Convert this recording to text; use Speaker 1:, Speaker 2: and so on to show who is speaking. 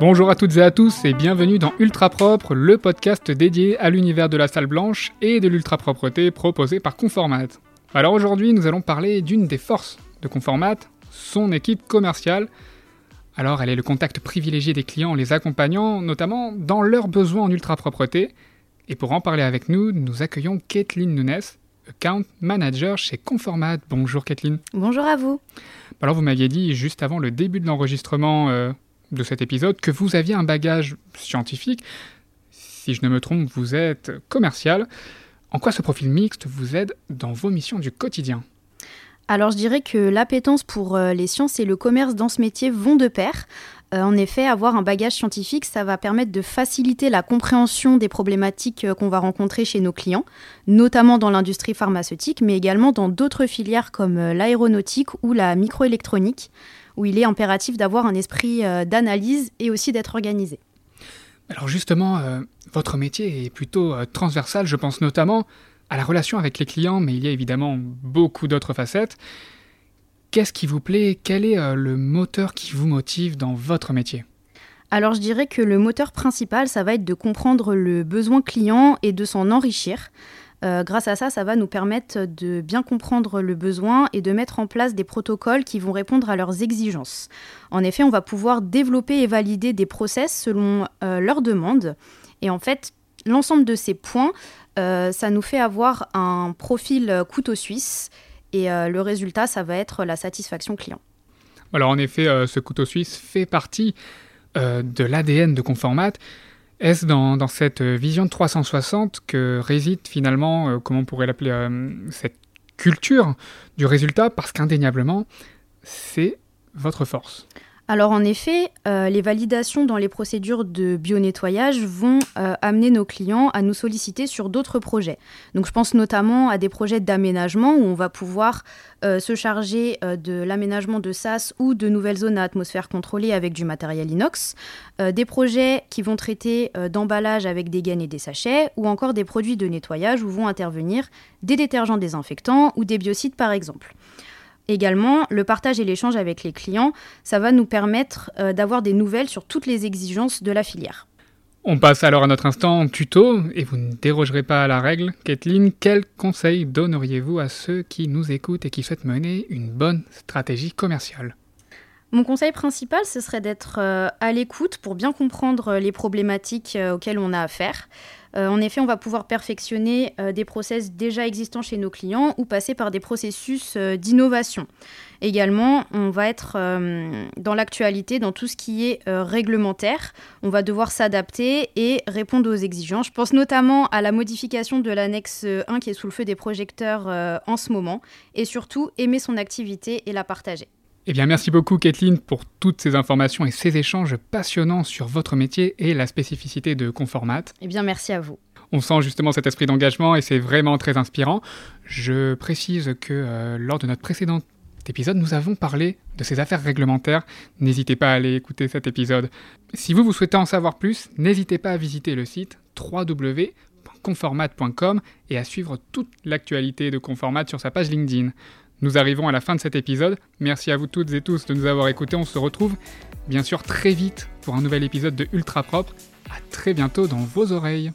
Speaker 1: Bonjour à toutes et à tous et bienvenue dans Ultra Propre, le podcast dédié à l'univers de la salle blanche et de l'ultra propreté proposé par Conformat. Alors aujourd'hui, nous allons parler d'une des forces de Conformat, son équipe commerciale. Alors elle est le contact privilégié des clients en les accompagnant, notamment dans leurs besoins en ultra propreté. Et pour en parler avec nous, nous accueillons Kathleen Nunes, account manager chez Conformat. Bonjour Kathleen.
Speaker 2: Bonjour à vous.
Speaker 1: Alors vous m'aviez dit juste avant le début de l'enregistrement euh, de cet épisode que vous aviez un bagage scientifique. Si je ne me trompe, vous êtes commercial. En quoi ce profil mixte vous aide dans vos missions du quotidien?
Speaker 2: Alors je dirais que l'appétence pour euh, les sciences et le commerce dans ce métier vont de pair. Euh, en effet, avoir un bagage scientifique, ça va permettre de faciliter la compréhension des problématiques euh, qu'on va rencontrer chez nos clients, notamment dans l'industrie pharmaceutique, mais également dans d'autres filières comme l'aéronautique ou la microélectronique où il est impératif d'avoir un esprit euh, d'analyse et aussi d'être organisé.
Speaker 1: Alors justement, euh, votre métier est plutôt euh, transversal, je pense notamment à la relation avec les clients, mais il y a évidemment beaucoup d'autres facettes. Qu'est-ce qui vous plaît? Quel est le moteur qui vous motive dans votre métier?
Speaker 2: Alors je dirais que le moteur principal, ça va être de comprendre le besoin client et de s'en enrichir. Euh, grâce à ça, ça va nous permettre de bien comprendre le besoin et de mettre en place des protocoles qui vont répondre à leurs exigences. En effet, on va pouvoir développer et valider des process selon euh, leurs demandes. Et en fait, l'ensemble de ces points, euh, ça nous fait avoir un profil couteau suisse. Et le résultat, ça va être la satisfaction client.
Speaker 1: Alors en effet, ce couteau suisse fait partie de l'ADN de Conformat. Est-ce dans, cette vision de 360 que réside finalement, euh, comment on pourrait l'appeler, euh, cette culture du résultat? Parce qu'indéniablement, c'est votre force.
Speaker 2: Alors en effet, euh, les validations dans les procédures de bio-nettoyage vont euh, amener nos clients à nous solliciter sur d'autres projets. Donc je pense notamment à des projets d'aménagement où on va pouvoir euh, se charger de l'aménagement de SAS ou de nouvelles zones à atmosphère contrôlée avec du matériel inox, des projets qui vont traiter d'emballage avec des gaines et des sachets, ou encore des produits de nettoyage où vont intervenir des détergents désinfectants ou des biocides par exemple. Également, le partage et l'échange avec les clients, ça va nous permettre euh, d'avoir des nouvelles sur toutes les exigences de la filière.
Speaker 1: On passe alors à notre instant tuto, et vous ne dérogerez pas à la règle. Kathleen, quels conseils donneriez-vous à ceux qui nous écoutent et qui souhaitent mener une bonne stratégie commerciale?
Speaker 2: Mon conseil principal, ce serait d'être euh, à l'écoute pour bien comprendre les problématiques euh, auxquelles on a affaire. Euh, en effet, on va pouvoir perfectionner euh, des process déjà existants chez nos clients ou passer par des processus euh, d'innovation. Également, on va être dans l'actualité, dans tout ce qui est réglementaire. On va devoir s'adapter et répondre aux exigences. Je pense notamment à la modification de l'annexe 1 qui est sous le feu des projecteurs en ce moment. Et surtout, aimer son activité et la partager.
Speaker 1: Eh bien, merci beaucoup, Kathleen, pour toutes ces informations et ces échanges passionnants sur votre métier et la spécificité de Conformat.
Speaker 2: Eh bien, merci à vous.
Speaker 1: On sent justement cet esprit d'engagement et c'est vraiment très inspirant. Je précise que euh, lors de notre précédent épisode, nous avons parlé de ces affaires réglementaires. N'hésitez pas à aller écouter cet épisode. Si vous, vous souhaitez en savoir plus, n'hésitez pas à visiter le site www.conformat.com et à suivre toute l'actualité de Conformat sur sa page LinkedIn. Nous arrivons à la fin de cet épisode. Merci à vous toutes et tous de nous avoir écoutés. On se retrouve bien sûr très vite pour un nouvel épisode de Ultra Propre. À très bientôt dans vos oreilles.